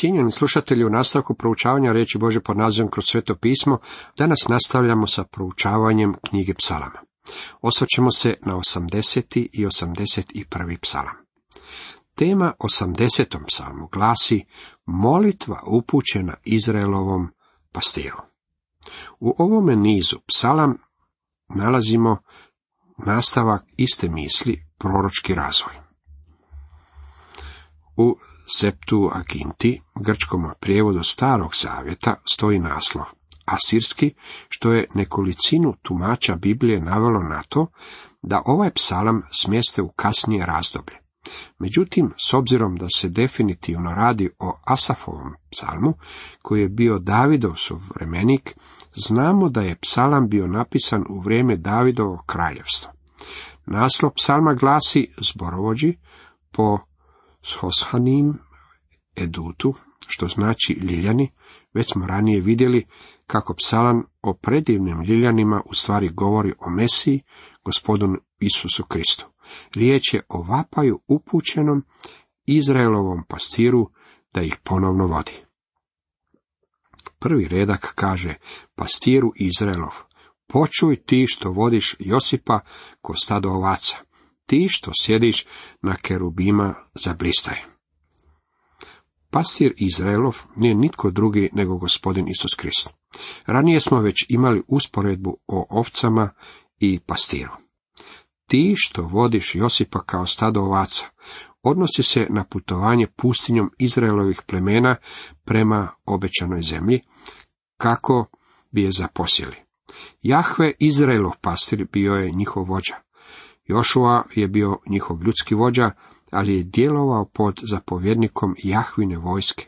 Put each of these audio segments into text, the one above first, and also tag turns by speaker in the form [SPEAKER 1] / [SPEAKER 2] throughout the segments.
[SPEAKER 1] Cijenjeni slušatelji, u nastavku proučavanja reći Bože pod nazivom kroz sveto pismo, danas nastavljamo sa proučavanjem knjige psalama. Osvrćemo se na 80. i 81. psalam. Tema 80. psalmu glasi molitva upućena Izraelovom pastiru. U ovome nizu psalam nalazimo nastavak iste misli, proročki razvoj. U Septu Aginti, grčkom prijevodu starog zavjeta, stoji naslov Asirski, što je nekolicinu tumača Biblije navelo na to da ovaj psalam smjeste u kasnije razdoblje. Međutim, s obzirom da se definitivno radi o Asafovom psalmu, koji je bio Davidov suvremenik, znamo da je psalam bio napisan u vrijeme Davidovog kraljevstva. Naslov psalma glasi zborovođi po Shoshanim edutu, što znači ljiljani, već smo ranije vidjeli kako psalan o predivnim ljiljanima u stvari govori o Mesiji, gospodinu Isusu Kristu. Riječ je o vapaju upućenom Izraelovom pastiru da ih ponovno vodi. Prvi redak kaže pastiru Izraelov, počuj ti što vodiš Josipa ko stado ovaca, ti što sjediš na kerubima zablistaj. Pastir Izraelov nije nitko drugi nego gospodin Isus Krist. Ranije smo već imali usporedbu o ovcama i pastiru. Ti što vodiš Josipa kao stado ovaca, odnosi se na putovanje pustinjom Izraelovih plemena prema obećanoj zemlji, kako bi je zaposjeli. Jahve Izraelov pastir bio je njihov vođa. Jošua je bio njihov ljudski vođa, ali je djelovao pod zapovjednikom Jahvine vojske.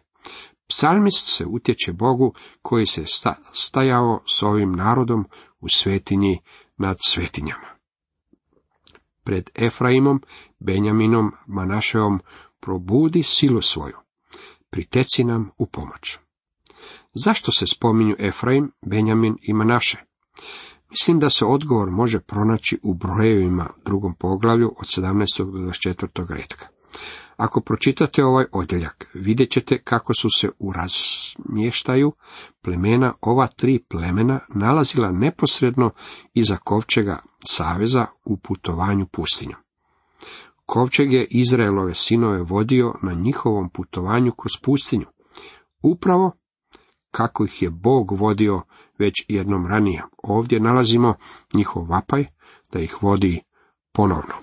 [SPEAKER 1] Psalmist se utječe Bogu koji se stajao s ovim narodom u svetinji nad svetinjama. Pred Efraimom, Benjaminom, Manašeom probudi silu svoju. Priteci nam u pomoć. Zašto se spominju Efraim, Benjamin i Manaše? Mislim da se odgovor može pronaći u brojevima drugom poglavlju od 17. do 24. redka. Ako pročitate ovaj odjeljak, vidjet ćete kako su se u razmještaju plemena ova tri plemena nalazila neposredno iza kovčega saveza u putovanju pustinjom. Kovčeg je Izraelove sinove vodio na njihovom putovanju kroz pustinju, upravo kako ih je Bog vodio već jednom ranije. Ovdje nalazimo njihov vapaj da ih vodi ponovno.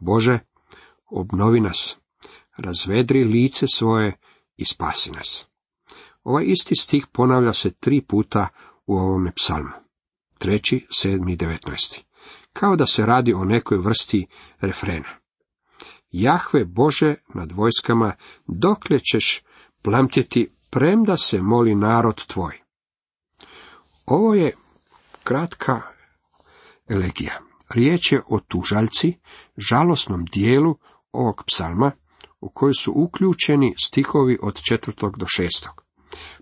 [SPEAKER 1] Bože, obnovi nas, razvedri lice svoje i spasi nas. Ovaj isti stih ponavlja se tri puta u ovome psalmu. Treći, sedmi i devetnaesti. Kao da se radi o nekoj vrsti refrena. Jahve Bože nad vojskama, dokle ćeš plamtjeti, premda se moli narod tvoj. Ovo je kratka elegija. Riječ je o tužaljci, žalosnom dijelu ovog psalma, u koji su uključeni stihovi od četvrtog do šestog.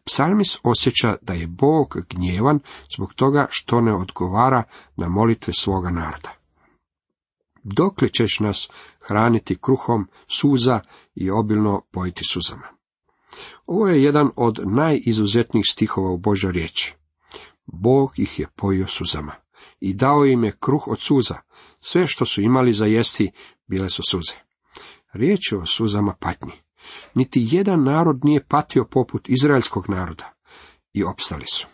[SPEAKER 1] Psalmis osjeća da je Bog gnjevan zbog toga što ne odgovara na molitve svoga naroda. Dokle ćeš nas hraniti kruhom suza i obilno pojiti suzama? Ovo je jedan od najizuzetnijih stihova u Božoj riječi. Bog ih je pojio suzama i dao im je kruh od suza. Sve što su imali za jesti bile su suze. Riječ je o suzama patnji. Niti jedan narod nije patio poput izraelskog naroda. I opstali su.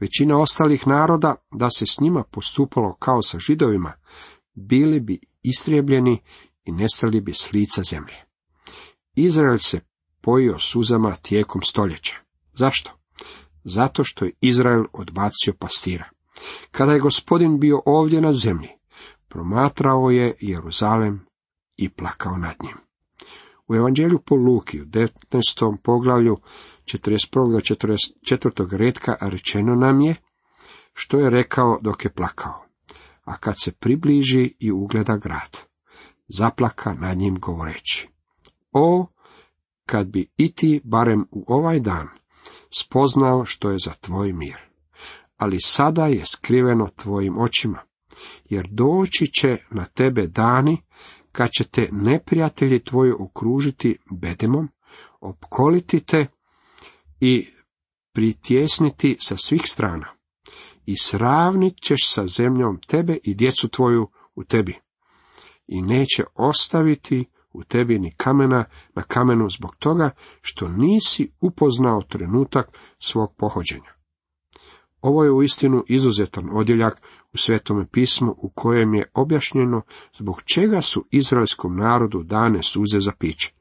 [SPEAKER 1] Većina ostalih naroda, da se s njima postupalo kao sa židovima, bili bi istrijebljeni i nestali bi s lica zemlje. Izrael se pojio suzama tijekom stoljeća. Zašto? Zato što je Izrael odbacio pastira. Kada je gospodin bio ovdje na zemlji, promatrao je Jeruzalem i plakao nad njim. U evanđelju po Luki, u 19. poglavlju 41. do 44. redka rečeno nam je što je rekao dok je plakao. A kad se približi i ugleda grad, zaplaka nad njim govoreći. O, kad bi i ti, barem u ovaj dan, spoznao što je za tvoj mir. Ali sada je skriveno tvojim očima, jer doći će na tebe dani kad će te neprijatelji tvoji okružiti bedemom, opkoliti te i pritjesniti sa svih strana. I sravnit ćeš sa zemljom tebe i djecu tvoju u tebi. I neće ostaviti u tebi ni kamena na kamenu zbog toga što nisi upoznao trenutak svog pohođenja. Ovo je uistinu izuzetan odjeljak u Svetome pismu u kojem je objašnjeno zbog čega su izraelskom narodu dane suze za piće.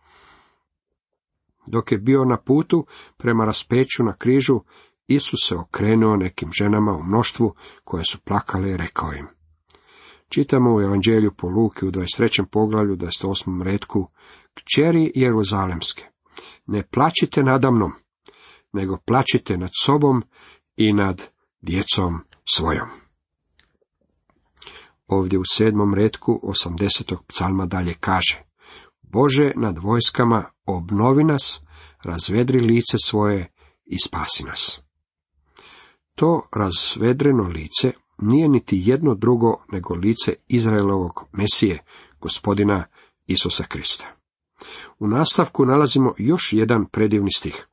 [SPEAKER 1] Dok je bio na putu prema raspeću na križu, Isus se okrenuo nekim ženama u mnoštvu koje su plakale i rekao im. Čitamo u Evanđelju po Luki u 23. poglavlju 28. redku, Kćeri Jeruzalemske, ne plaćite nadamnom, nego plaćite nad sobom i nad djecom svojom. Ovdje u sedmom redku 80. psalma dalje kaže, Bože nad vojskama obnovi nas, razvedri lice svoje i spasi nas. To razvedreno lice nije niti jedno drugo nego lice Izraelovog Mesije, gospodina Isusa Krista. U nastavku nalazimo još jedan predivni stih.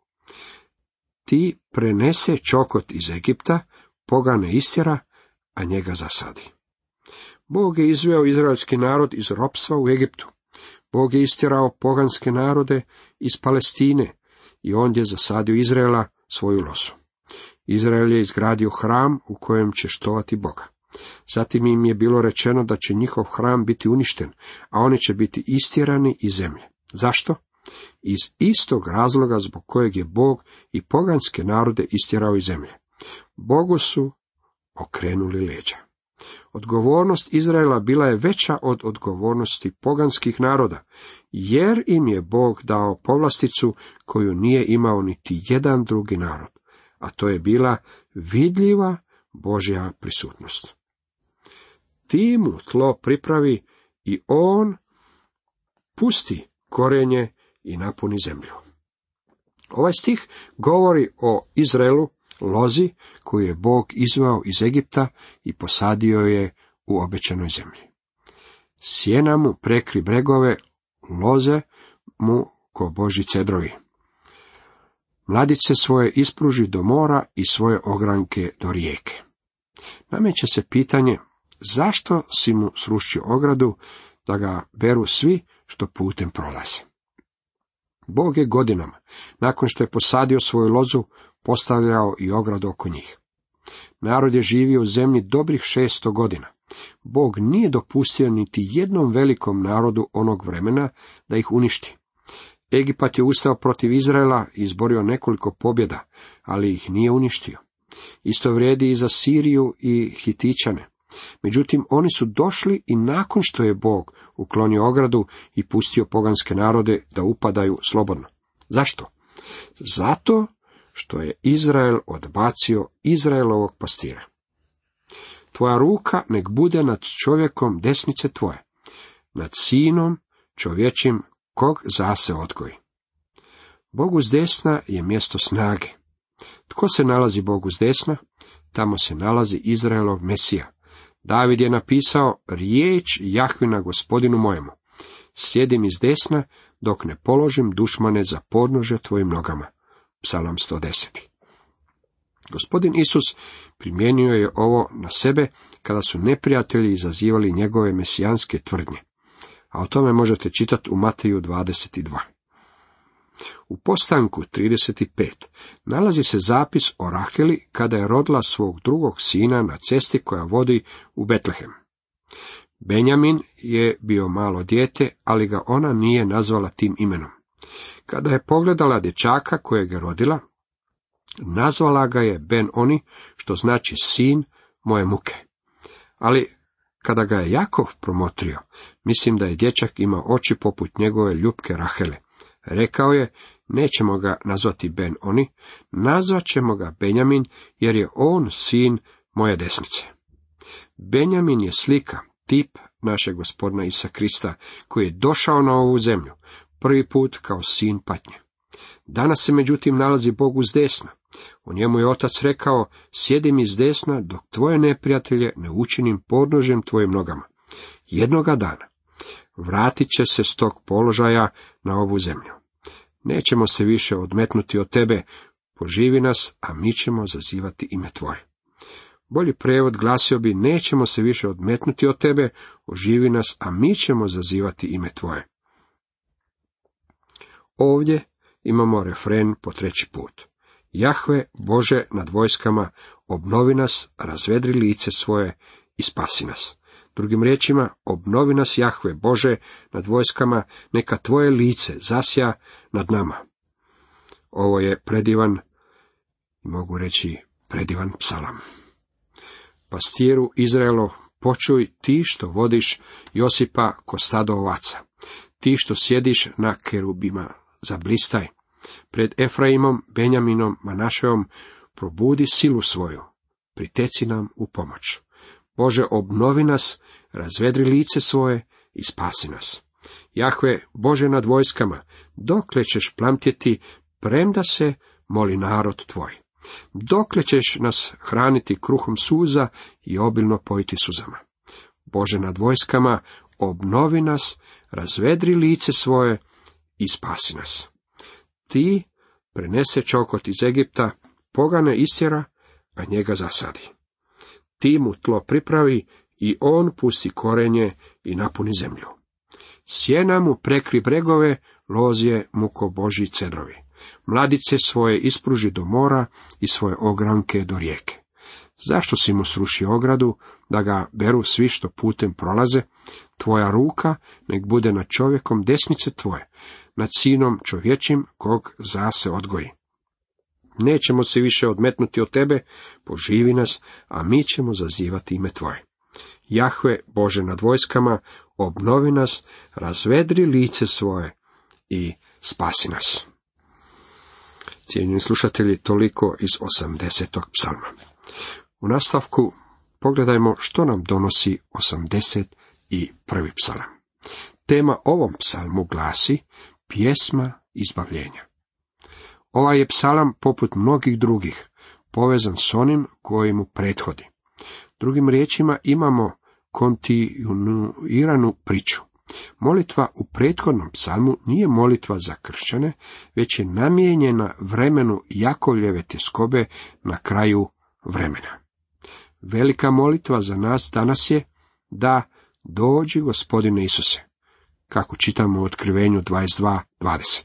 [SPEAKER 1] Ti prenese čokot iz Egipta, pogane istjera, a njega zasadi. Bog je izveo izraelski narod iz ropstva u Egiptu. Bog je istjerao poganske narode iz Palestine i ondje zasadio Izraela svoju losu. Izrael je izgradio hram u kojem će štovati Boga. Zatim im je bilo rečeno da će njihov hram biti uništen, a oni će biti istjerani iz zemlje. Zašto? Iz istog razloga zbog kojeg je Bog i poganske narode istjerao iz zemlje. Bogu su okrenuli leđa. Odgovornost Izraela bila je veća od odgovornosti poganskih naroda, jer im je Bog dao povlasticu koju nije imao niti jedan drugi narod, a to je bila vidljiva Božja prisutnost. Ti mu tlo pripravi i on pusti korenje i napuni zemlju. Ovaj stih govori o Izraelu lozi koju je Bog izvao iz Egipta i posadio je u obećanoj zemlji. Sjena mu prekri bregove, loze mu ko Boži cedrovi. Mladice svoje ispruži do mora i svoje ogranke do rijeke. Nameće se pitanje, zašto si mu srušio ogradu, da ga beru svi što putem prolaze. Bog je godinama, nakon što je posadio svoju lozu, postavljao i ogradu oko njih. Narod je živio u zemlji dobrih šesto godina. Bog nije dopustio niti jednom velikom narodu onog vremena da ih uništi. Egipat je ustao protiv Izraela i izborio nekoliko pobjeda, ali ih nije uništio. Isto vrijedi i za Siriju i Hitićane. Međutim, oni su došli i nakon što je Bog uklonio ogradu i pustio poganske narode da upadaju slobodno. Zašto? Zato što je Izrael odbacio Izraelovog pastira. Tvoja ruka nek bude nad čovjekom desnice tvoje, nad sinom čovječim kog zase odgoji. Bogu s desna je mjesto snage. Tko se nalazi Bogu s desna? Tamo se nalazi Izraelov Mesija. David je napisao riječ Jahvina gospodinu mojemu. Sjedim iz desna, dok ne položim dušmane za podnože tvojim nogama. Psalam 110. Gospodin Isus primijenio je ovo na sebe kada su neprijatelji izazivali njegove mesijanske tvrdnje. A o tome možete čitati u Mateju 22. U postanku 35 nalazi se zapis o Raheli kada je rodila svog drugog sina na cesti koja vodi u Betlehem. Benjamin je bio malo dijete, ali ga ona nije nazvala tim imenom. Kada je pogledala dječaka kojeg je rodila, nazvala ga je Ben Oni, što znači sin moje muke. Ali kada ga je Jakov promotrio, mislim da je dječak imao oči poput njegove ljubke Rahele. Rekao je, nećemo ga nazvati Ben Oni, nazvat ćemo ga Benjamin, jer je on sin moje desnice. Benjamin je slika, tip našeg gospodina Isa Krista, koji je došao na ovu zemlju, prvi put kao sin patnje. Danas se međutim nalazi Bog uz desna. U njemu je otac rekao, sjedim iz desna dok tvoje neprijatelje ne učinim podnožem tvojim nogama. Jednoga dana vratit će se s tog položaja na ovu zemlju. Nećemo se više odmetnuti od tebe, poživi nas, a mi ćemo zazivati ime tvoje. Bolji prevod glasio bi, nećemo se više odmetnuti od tebe, oživi nas, a mi ćemo zazivati ime tvoje. Ovdje imamo refren po treći put. Jahve, Bože nad vojskama, obnovi nas, razvedri lice svoje i spasi nas. Drugim riječima, obnovi nas Jahve, Bože nad vojskama, neka tvoje lice zasja nad nama. Ovo je predivan, mogu reći predivan psalam. Pastiru Izraelo, počuj ti što vodiš Josipa ko stado ovaca, ti što sjediš na kerubima, zablistaj. Pred Efraimom, Benjaminom, Manašeom, probudi silu svoju, priteci nam u pomoć. Bože, obnovi nas, razvedri lice svoje i spasi nas. Jahve, Bože nad vojskama, dokle ćeš plamtjeti, premda se moli narod tvoj. Dokle ćeš nas hraniti kruhom suza i obilno pojiti suzama. Bože nad vojskama, obnovi nas, razvedri lice svoje i spasi nas. Ti prenese čokot iz Egipta, pogane istjera, a njega zasadi. Ti mu tlo pripravi i on pusti korenje i napuni zemlju. Sjena mu prekri bregove, lozije mu ko boži cedrovi. Mladice svoje ispruži do mora i svoje ogranke do rijeke. Zašto si mu srušio ogradu, da ga beru svi što putem prolaze? Tvoja ruka nek bude nad čovjekom desnice tvoje, nad sinom čovječim kog za se odgoji. Nećemo se više odmetnuti od tebe, poživi nas, a mi ćemo zazivati ime tvoje. Jahve, Bože nad vojskama, obnovi nas, razvedri lice svoje i spasi nas. Cijenjeni slušatelji, toliko iz 80. psalma. U nastavku pogledajmo što nam donosi 81. psalam. Tema ovom psalmu glasi pjesma izbavljenja. Ovaj je psalam, poput mnogih drugih, povezan s onim koji mu prethodi. Drugim riječima imamo kontinuiranu priču. Molitva u prethodnom psalmu nije molitva za kršćane, već je namijenjena vremenu Jakovljeve tjeskobe na kraju vremena. Velika molitva za nas danas je da dođi gospodine Isuse, kako čitamo u otkrivenju 22.20.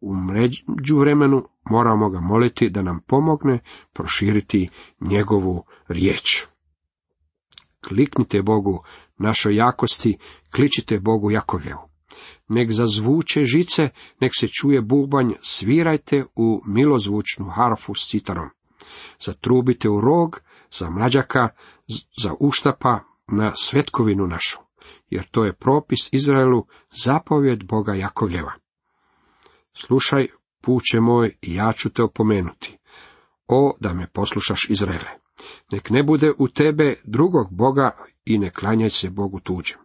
[SPEAKER 1] U vremenu moramo ga moliti da nam pomogne proširiti njegovu riječ. Kliknite Bogu našoj jakosti, kličite Bogu Jakovljevu. Nek zazvuče žice, nek se čuje bubanj, svirajte u milozvučnu harfu s citarom. Zatrubite u rog, za mlađaka, za uštapa, na svetkovinu našu, jer to je propis Izraelu, zapovjed Boga Jakovljeva. Slušaj, puće moj, ja ću te opomenuti. O, da me poslušaš Izraele. Nek ne bude u tebe drugog Boga i ne klanjaj se Bogu tuđem.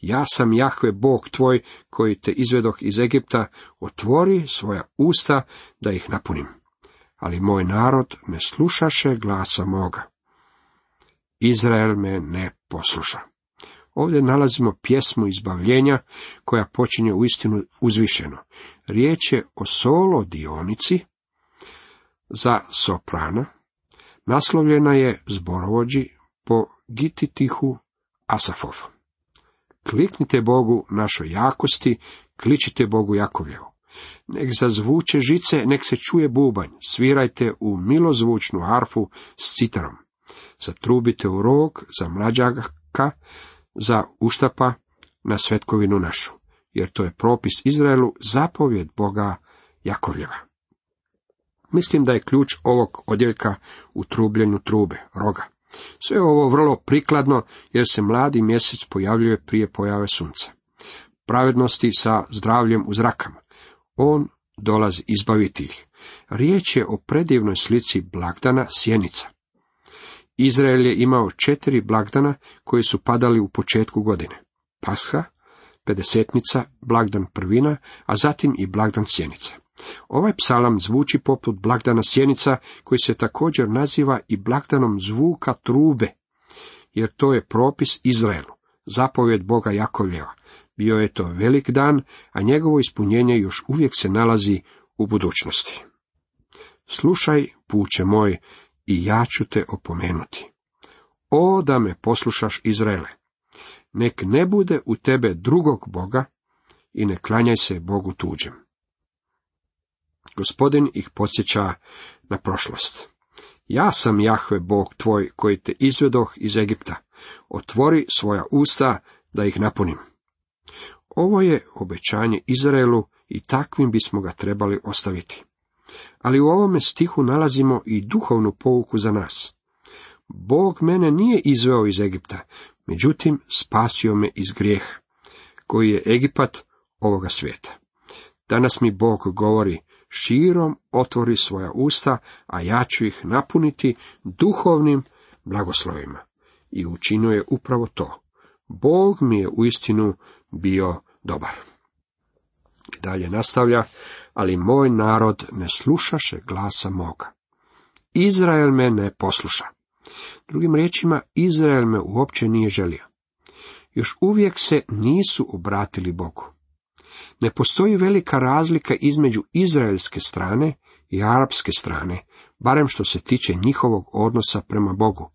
[SPEAKER 1] Ja sam Jahve Bog tvoj, koji te izvedoh iz Egipta, otvori svoja usta da ih napunim. Ali moj narod ne slušaše glasa moga. Izrael me ne posluša. Ovdje nalazimo pjesmu izbavljenja koja počinje u istinu uzvišeno. Riječ je o solo dionici za soprana. Naslovljena je zborovođi po Gititihu Asafov. Kliknite Bogu našoj jakosti, kličite Bogu Jakovljevu. Nek zazvuče žice, nek se čuje bubanj, svirajte u milozvučnu harfu s citarom. Zatrubite u rog za mlađaka, za uštapa na svetkovinu našu, jer to je propis Izraelu, zapovjed Boga Jakovljeva. Mislim da je ključ ovog odjeljka u trubljenju trube, roga. Sve ovo vrlo prikladno, jer se mladi mjesec pojavljuje prije pojave sunca. Pravednosti sa zdravljem u zrakama. On dolazi izbaviti ih. Riječ je o predivnoj slici blagdana sjenica. Izrael je imao četiri blagdana koji su padali u početku godine. Pasha, pedesetnica, blagdan prvina, a zatim i blagdan sjenica. Ovaj psalam zvuči poput blagdana sjenica, koji se također naziva i blagdanom zvuka trube, jer to je propis Izraelu, zapovjed Boga Jakovljeva. Bio je to velik dan, a njegovo ispunjenje još uvijek se nalazi u budućnosti. Slušaj, puće moj, i ja ću te opomenuti. O, da me poslušaš, Izraele! Nek ne bude u tebe drugog Boga i ne klanjaj se Bogu tuđem. Gospodin ih podsjeća na prošlost. Ja sam Jahve Bog tvoj koji te izvedoh iz Egipta. Otvori svoja usta da ih napunim. Ovo je obećanje Izraelu i takvim bismo ga trebali ostaviti. Ali u ovome stihu nalazimo i duhovnu pouku za nas. Bog mene nije izveo iz Egipta, međutim spasio me iz grijeha, koji je Egipat ovoga svijeta. Danas mi Bog govori, širom otvori svoja usta, a ja ću ih napuniti duhovnim blagoslovima. I učinio je upravo to. Bog mi je uistinu bio dobar. Dalje nastavlja, ali moj narod ne slušaše glasa moga. Izrael me ne posluša. Drugim riječima, Izrael me uopće nije želio. Još uvijek se nisu obratili Bogu. Ne postoji velika razlika između izraelske strane i arapske strane, barem što se tiče njihovog odnosa prema Bogu,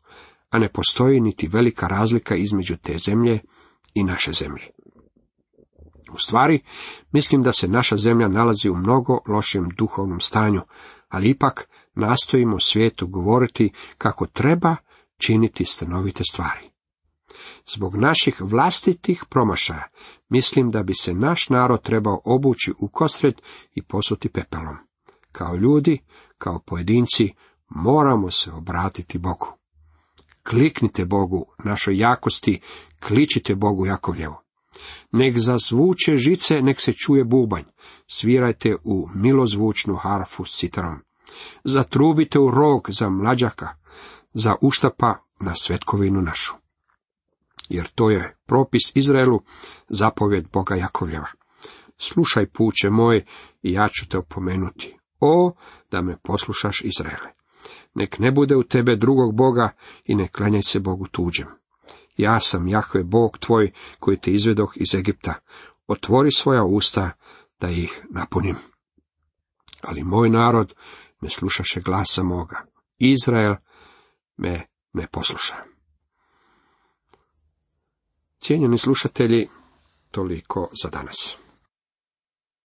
[SPEAKER 1] a ne postoji niti velika razlika između te zemlje i naše zemlje. U stvari, mislim da se naša zemlja nalazi u mnogo lošijem duhovnom stanju, ali ipak nastojimo svijetu govoriti kako treba činiti stanovite stvari. Zbog naših vlastitih promašaja, mislim da bi se naš narod trebao obući u kosred i posuti pepelom. Kao ljudi, kao pojedinci, moramo se obratiti Bogu. Kliknite Bogu, našoj jakosti, kličite Bogu Jakovljevo. Nek zazvuče žice, nek se čuje bubanj. Svirajte u milozvučnu harfu s citarom. Zatrubite u rog za mlađaka, za uštapa na svetkovinu našu. Jer to je propis Izraelu, zapovjed Boga Jakovljeva. Slušaj puće moje i ja ću te opomenuti. O, da me poslušaš Izraele. Nek ne bude u tebe drugog Boga i ne klanjaj se Bogu tuđem. Ja sam Jahve Bog tvoj koji te izvedoh iz Egipta. Otvori svoja usta da ih napunim. Ali moj narod ne slušaše glasa moga. Izrael me ne posluša. Cijenjeni slušatelji, toliko za danas.